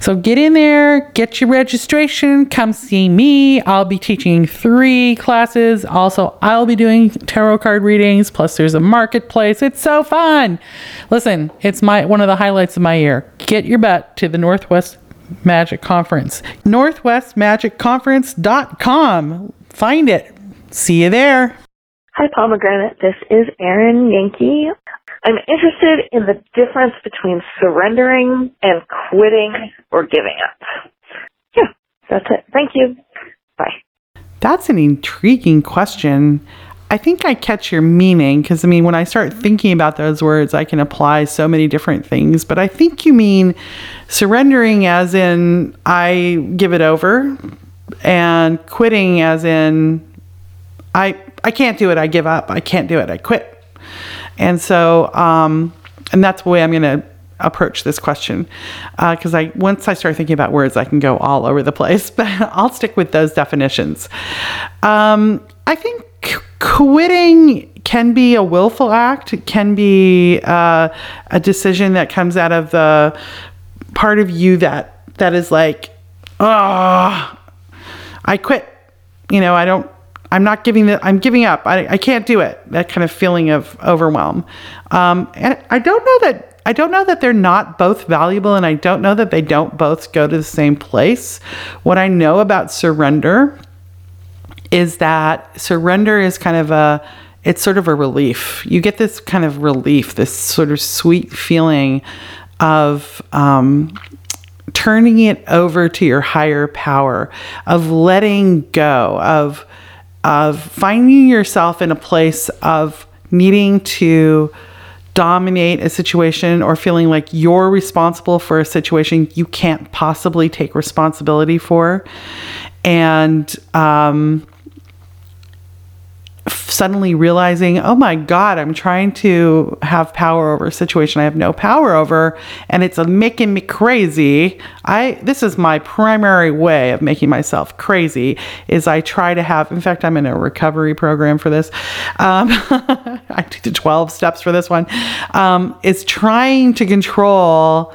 So get in there, get your registration, come see me. I'll be teaching three classes. Also, I'll be doing tarot card readings, plus there's a marketplace. It's so fun. Listen, it's my one of the highlights of my year. Get your butt to the Northwest Magic Conference. Northwestmagicconference.com. Find it. See you there. Hi, Pomegranate. This is Erin Yankee. I'm interested in the difference between surrendering and quitting or giving up. Yeah, that's it. Thank you. Bye. That's an intriguing question. I think I catch your meaning because I mean, when I start thinking about those words, I can apply so many different things. But I think you mean surrendering as in I give it over, and quitting as in I I can't do it. I give up. I can't do it. I quit. And so, um, and that's the way I'm going to approach this question because uh, I once I start thinking about words, I can go all over the place. But I'll stick with those definitions. Um, I think quitting can be a willful act. It can be uh, a decision that comes out of the part of you that that is like, oh, I quit. You know, I don't I'm not giving the, I'm giving up. I, I can't do it. That kind of feeling of overwhelm. Um, and I don't know that, I don't know that they're not both valuable and I don't know that they don't both go to the same place. What I know about surrender is that surrender is kind of a, it's sort of a relief. You get this kind of relief, this sort of sweet feeling of, um, turning it over to your higher power, of letting go, of of finding yourself in a place of needing to dominate a situation or feeling like you're responsible for a situation you can't possibly take responsibility for. And um, suddenly realizing, oh my God, I'm trying to have power over a situation I have no power over, and it's making me crazy. I this is my primary way of making myself crazy. Is I try to have. In fact, I'm in a recovery program for this. Um, I the 12 steps for this one. Um, is trying to control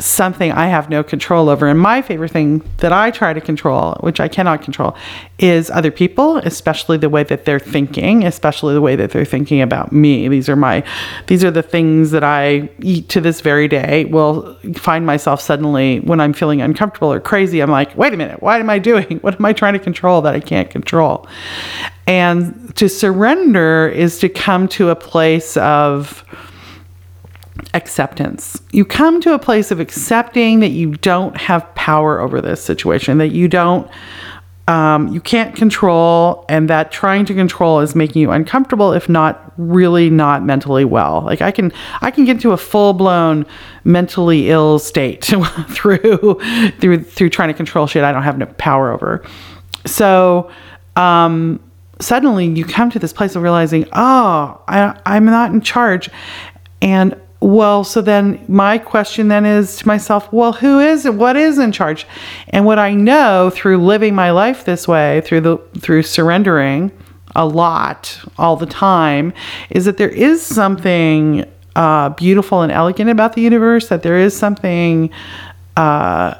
something I have no control over. And my favorite thing that I try to control, which I cannot control, is other people, especially the way that they're thinking, especially the way that they're thinking about me. These are my these are the things that I eat to this very day will find myself suddenly when I'm feeling uncomfortable or crazy, I'm like, "Wait a minute, what am I doing? What am I trying to control that I can't control?" And to surrender is to come to a place of acceptance. You come to a place of accepting that you don't have power over this situation, that you don't um, you can't control, and that trying to control is making you uncomfortable, if not really not mentally well. Like I can, I can get to a full blown mentally ill state through through through trying to control shit I don't have no power over. So um, suddenly you come to this place of realizing, oh, I, I'm not in charge, and well, so then my question then is to myself, well, who is it? What is in charge? And what I know through living my life this way, through the through surrendering a lot all the time, is that there is something uh, beautiful and elegant about the universe. That there is something uh,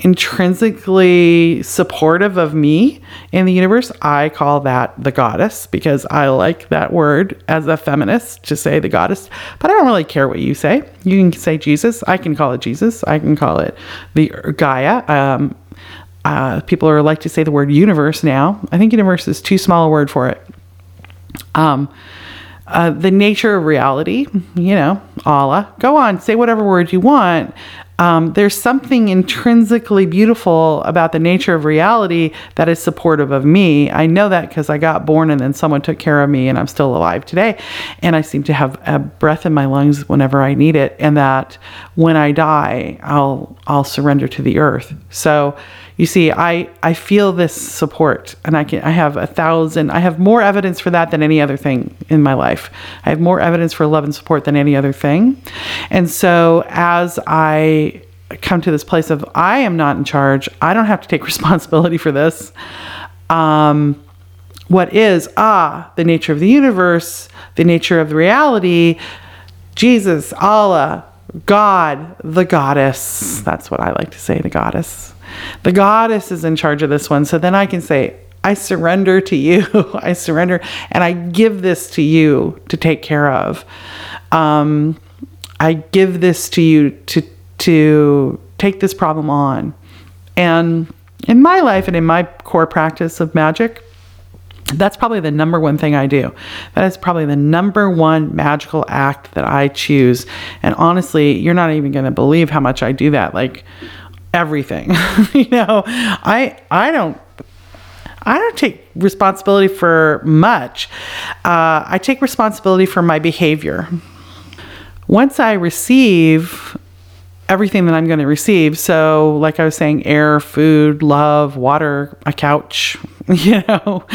intrinsically supportive of me in the universe. I call that the goddess because I like that word as a feminist to say the goddess, but I don't really care what you say. You can say Jesus. I can call it Jesus. I can call it the Gaia. Um, uh, people are like to say the word universe now. I think universe is too small a word for it. Um, uh, the nature of reality, you know, Allah. Go on, say whatever word you want. Um, there's something intrinsically beautiful about the nature of reality that is supportive of me. I know that because I got born and then someone took care of me and I'm still alive today. And I seem to have a breath in my lungs whenever I need it. And that when I die, I'll, I'll surrender to the earth. So, you see, I, I feel this support and I can I have a thousand I have more evidence for that than any other thing in my life. I have more evidence for love and support than any other thing. And so as I come to this place of I am not in charge, I don't have to take responsibility for this. Um, what is ah the nature of the universe, the nature of the reality, Jesus, Allah, God, the goddess. That's what I like to say, the goddess. The goddess is in charge of this one. So then I can say, I surrender to you. I surrender and I give this to you to take care of. Um, I give this to you to to take this problem on. And in my life and in my core practice of magic, that's probably the number one thing I do. That is probably the number one magical act that I choose. And honestly, you're not even going to believe how much I do that. Like everything. you know, I I don't I don't take responsibility for much. Uh, I take responsibility for my behavior. Once I receive everything that I'm going to receive. So, like I was saying, air, food, love, water, a couch, you know,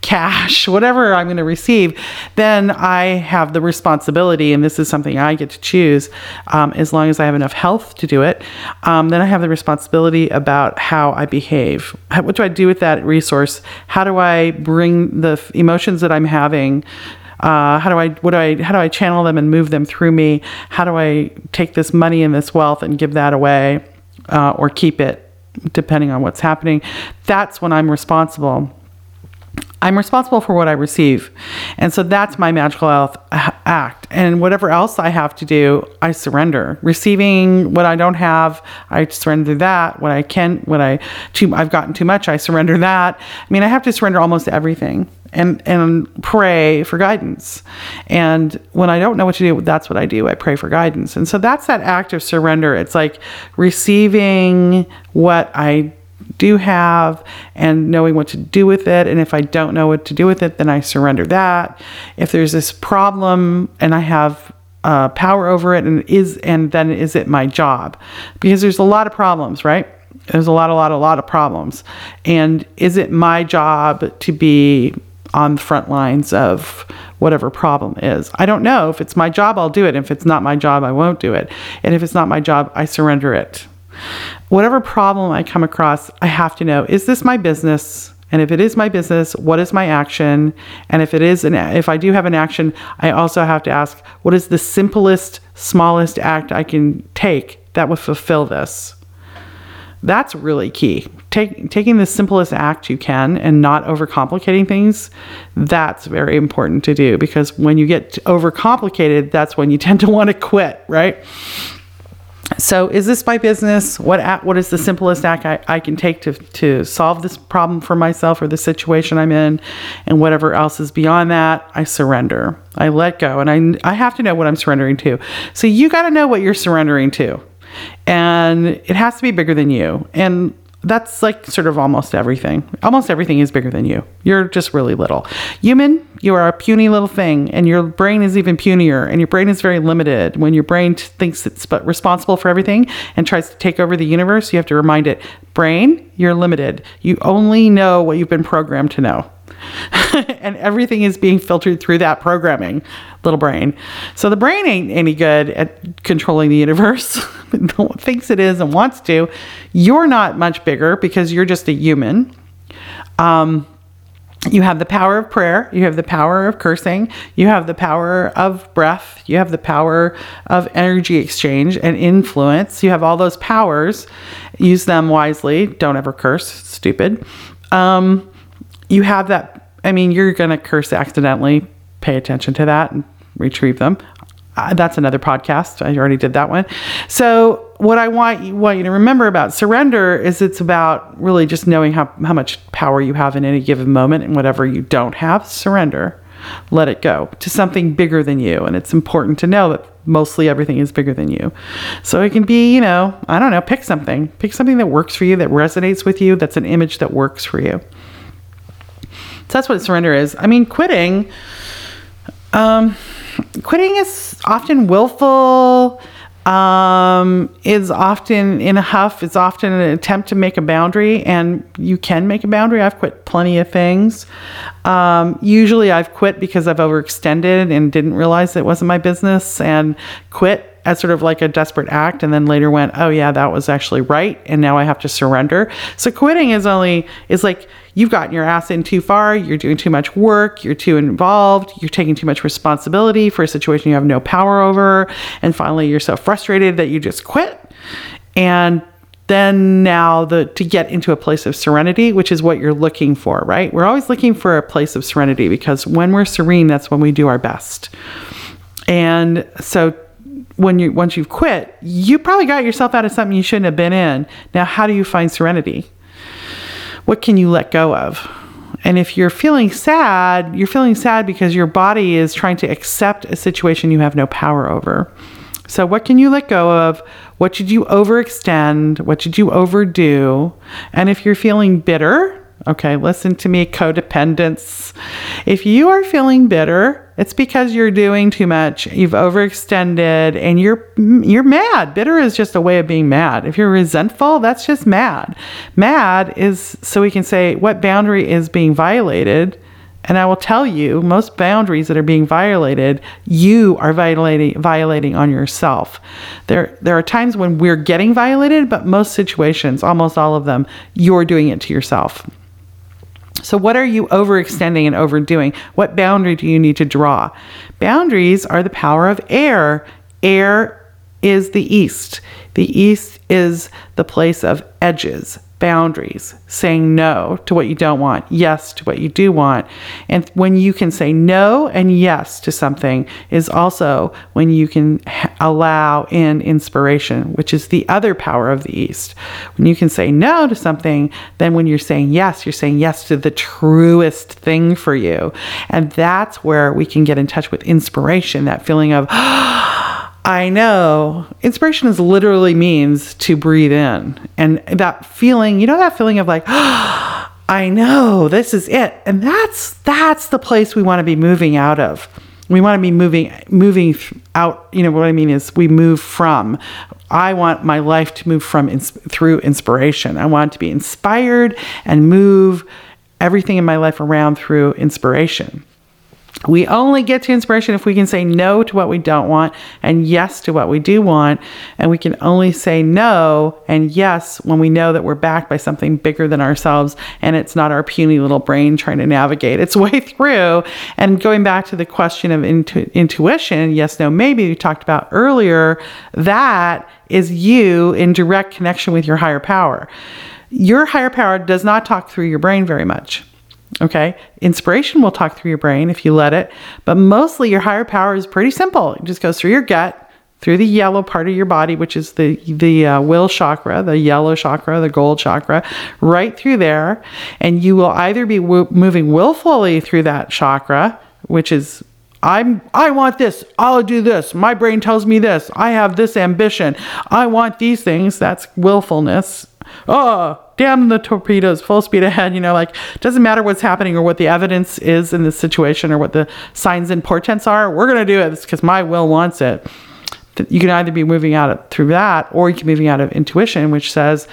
cash, whatever I'm going to receive, then I have the responsibility, and this is something I get to choose um, as long as I have enough health to do it. Um, then I have the responsibility about how I behave. What do I do with that resource? How do I bring the emotions that I'm having? Uh, how do I what do I how do I channel them and move them through me? How do I take this money and this wealth and give that away uh, or keep it, depending on what's happening? That's when I'm responsible. I'm responsible for what I receive. And so that's my magical health uh, act. And whatever else I have to do, I surrender. Receiving what I don't have, I surrender that. What I can, what I too I've gotten too much, I surrender that. I mean, I have to surrender almost everything and and pray for guidance. And when I don't know what to do, that's what I do. I pray for guidance. And so that's that act of surrender. It's like receiving what I do have and knowing what to do with it. And if I don't know what to do with it, then I surrender that. If there's this problem and I have uh, power over it, and is and then is it my job? Because there's a lot of problems, right? There's a lot, a lot, a lot of problems. And is it my job to be on the front lines of whatever problem is. I don't know. If it's my job, I'll do it. If it's not my job, I won't do it. And if it's not my job, I surrender it. Whatever problem I come across, I have to know is this my business? And if it is my business, what is my action? And if it is an if I do have an action, I also have to ask what is the simplest, smallest act I can take that would fulfill this? That's really key. Take, taking the simplest act you can and not overcomplicating things, that's very important to do because when you get overcomplicated, that's when you tend to want to quit, right? So, is this my business? What what is the simplest act I, I can take to, to solve this problem for myself or the situation I'm in? And whatever else is beyond that, I surrender. I let go. And I, I have to know what I'm surrendering to. So, you got to know what you're surrendering to. And it has to be bigger than you. And that's like sort of almost everything. Almost everything is bigger than you. You're just really little. Human, you are a puny little thing, and your brain is even punier, and your brain is very limited. When your brain t- thinks it's responsible for everything and tries to take over the universe, you have to remind it, brain, you're limited. You only know what you've been programmed to know. and everything is being filtered through that programming, little brain. So the brain ain't any good at controlling the universe. thinks it is and wants to. You're not much bigger because you're just a human. Um, you have the power of prayer, you have the power of cursing, you have the power of breath, you have the power of energy exchange and influence. You have all those powers. Use them wisely. Don't ever curse, stupid. Um, you have that. I mean, you're going to curse accidentally. Pay attention to that and retrieve them. Uh, that's another podcast. I already did that one. So, what I want you, want you to remember about surrender is it's about really just knowing how, how much power you have in any given moment and whatever you don't have, surrender. Let it go to something bigger than you. And it's important to know that mostly everything is bigger than you. So it can be, you know, I don't know, pick something. Pick something that works for you, that resonates with you, that's an image that works for you. So that's what surrender is. I mean, quitting, um, quitting is often willful, um, is often in a huff, it's often an attempt to make a boundary, and you can make a boundary. I've quit plenty of things. Um, usually I've quit because I've overextended and didn't realize it wasn't my business and quit as sort of like a desperate act and then later went oh yeah that was actually right and now i have to surrender. So quitting is only is like you've gotten your ass in too far you're doing too much work you're too involved you're taking too much responsibility for a situation you have no power over and finally you're so frustrated that you just quit. And then now the to get into a place of serenity which is what you're looking for right? We're always looking for a place of serenity because when we're serene that's when we do our best. And so when you once you've quit, you probably got yourself out of something you shouldn't have been in. Now, how do you find serenity? What can you let go of? And if you're feeling sad, you're feeling sad because your body is trying to accept a situation you have no power over. So, what can you let go of? What should you overextend? What should you overdo? And if you're feeling bitter, Okay, listen to me, codependence. If you are feeling bitter, it's because you're doing too much. You've overextended and you're you're mad. Bitter is just a way of being mad. If you're resentful, that's just mad. Mad is so we can say what boundary is being violated. And I will tell you, most boundaries that are being violated, you are violating violating on yourself. There there are times when we're getting violated, but most situations, almost all of them, you're doing it to yourself. So, what are you overextending and overdoing? What boundary do you need to draw? Boundaries are the power of air. Air is the east. The east is the place of edges boundaries, saying no to what you don't want, yes to what you do want. And when you can say no and yes to something, is also when you can allow in inspiration, which is the other power of the East. When you can say no to something, then when you're saying yes, you're saying yes to the truest thing for you. And that's where we can get in touch with inspiration, that feeling of, ah, I know. Inspiration is literally means to breathe in. And that feeling, you know that feeling of like, oh, I know, this is it. And that's that's the place we want to be moving out of. We want to be moving moving out, you know what I mean is we move from I want my life to move from ins- through inspiration. I want to be inspired and move everything in my life around through inspiration. We only get to inspiration if we can say no to what we don't want and yes to what we do want. And we can only say no and yes when we know that we're backed by something bigger than ourselves and it's not our puny little brain trying to navigate its way through. And going back to the question of intu- intuition, yes, no, maybe we talked about earlier, that is you in direct connection with your higher power. Your higher power does not talk through your brain very much. Okay. Inspiration will talk through your brain if you let it, but mostly your higher power is pretty simple. It just goes through your gut, through the yellow part of your body, which is the the uh, will chakra, the yellow chakra, the gold chakra, right through there, and you will either be w- moving willfully through that chakra, which is I'm I want this. I'll do this. My brain tells me this. I have this ambition. I want these things. That's willfulness. Oh, damn the torpedoes, full speed ahead. You know, like doesn't matter what's happening or what the evidence is in the situation or what the signs and portents are. We're gonna do it because my will wants it you can either be moving out of, through that or you can be moving out of intuition which says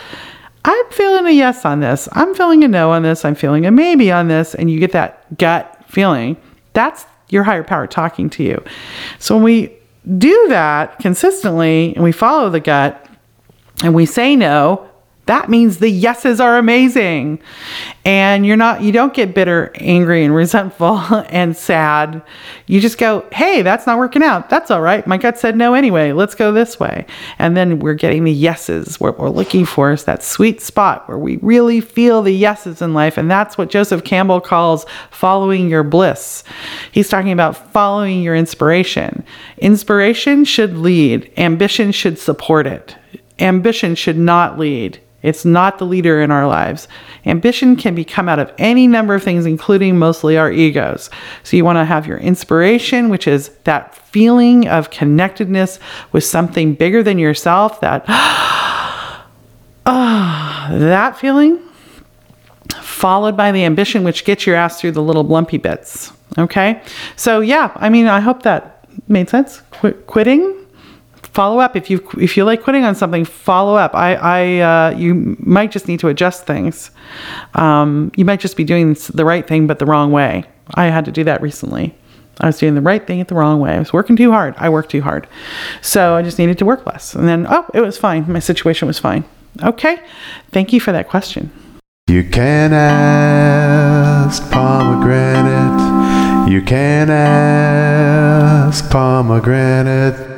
i'm feeling a yes on this i'm feeling a no on this i'm feeling a maybe on this and you get that gut feeling that's your higher power talking to you so when we do that consistently and we follow the gut and we say no that means the yeses are amazing. And you're not you don't get bitter angry and resentful and sad. You just go hey that's not working out. That's all right. My gut said no anyway. Let's go this way. And then we're getting the yeses. What we're looking for is that sweet spot where we really feel the yeses in life. And that's what joseph campbell calls following your bliss. He's talking about following your inspiration. Inspiration should lead. Ambition should support it. Ambition should not lead it's not the leader in our lives. Ambition can be come out of any number of things, including mostly our egos. So you want to have your inspiration, which is that feeling of connectedness with something bigger than yourself, that ah, that feeling, followed by the ambition, which gets your ass through the little lumpy bits. Okay. So yeah, I mean, I hope that made sense. Qu- quitting follow up. If you if you like quitting on something follow up. I i uh, you might just need to adjust things. Um, you might just be doing the right thing but the wrong way. I had to do that recently. I was doing the right thing at the wrong way. I was working too hard. I worked too hard. So i just needed to work less. And then oh it was fine. My situation was fine. Okay. Thank you for that question. You can ask pomegranate. You can ask pomegranate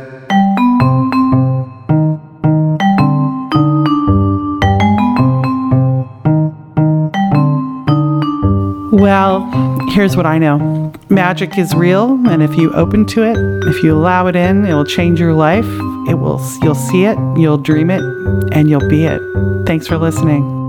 Well, here's what I know magic is real, and if you open to it, if you allow it in, it will change your life. It will, you'll see it, you'll dream it, and you'll be it. Thanks for listening.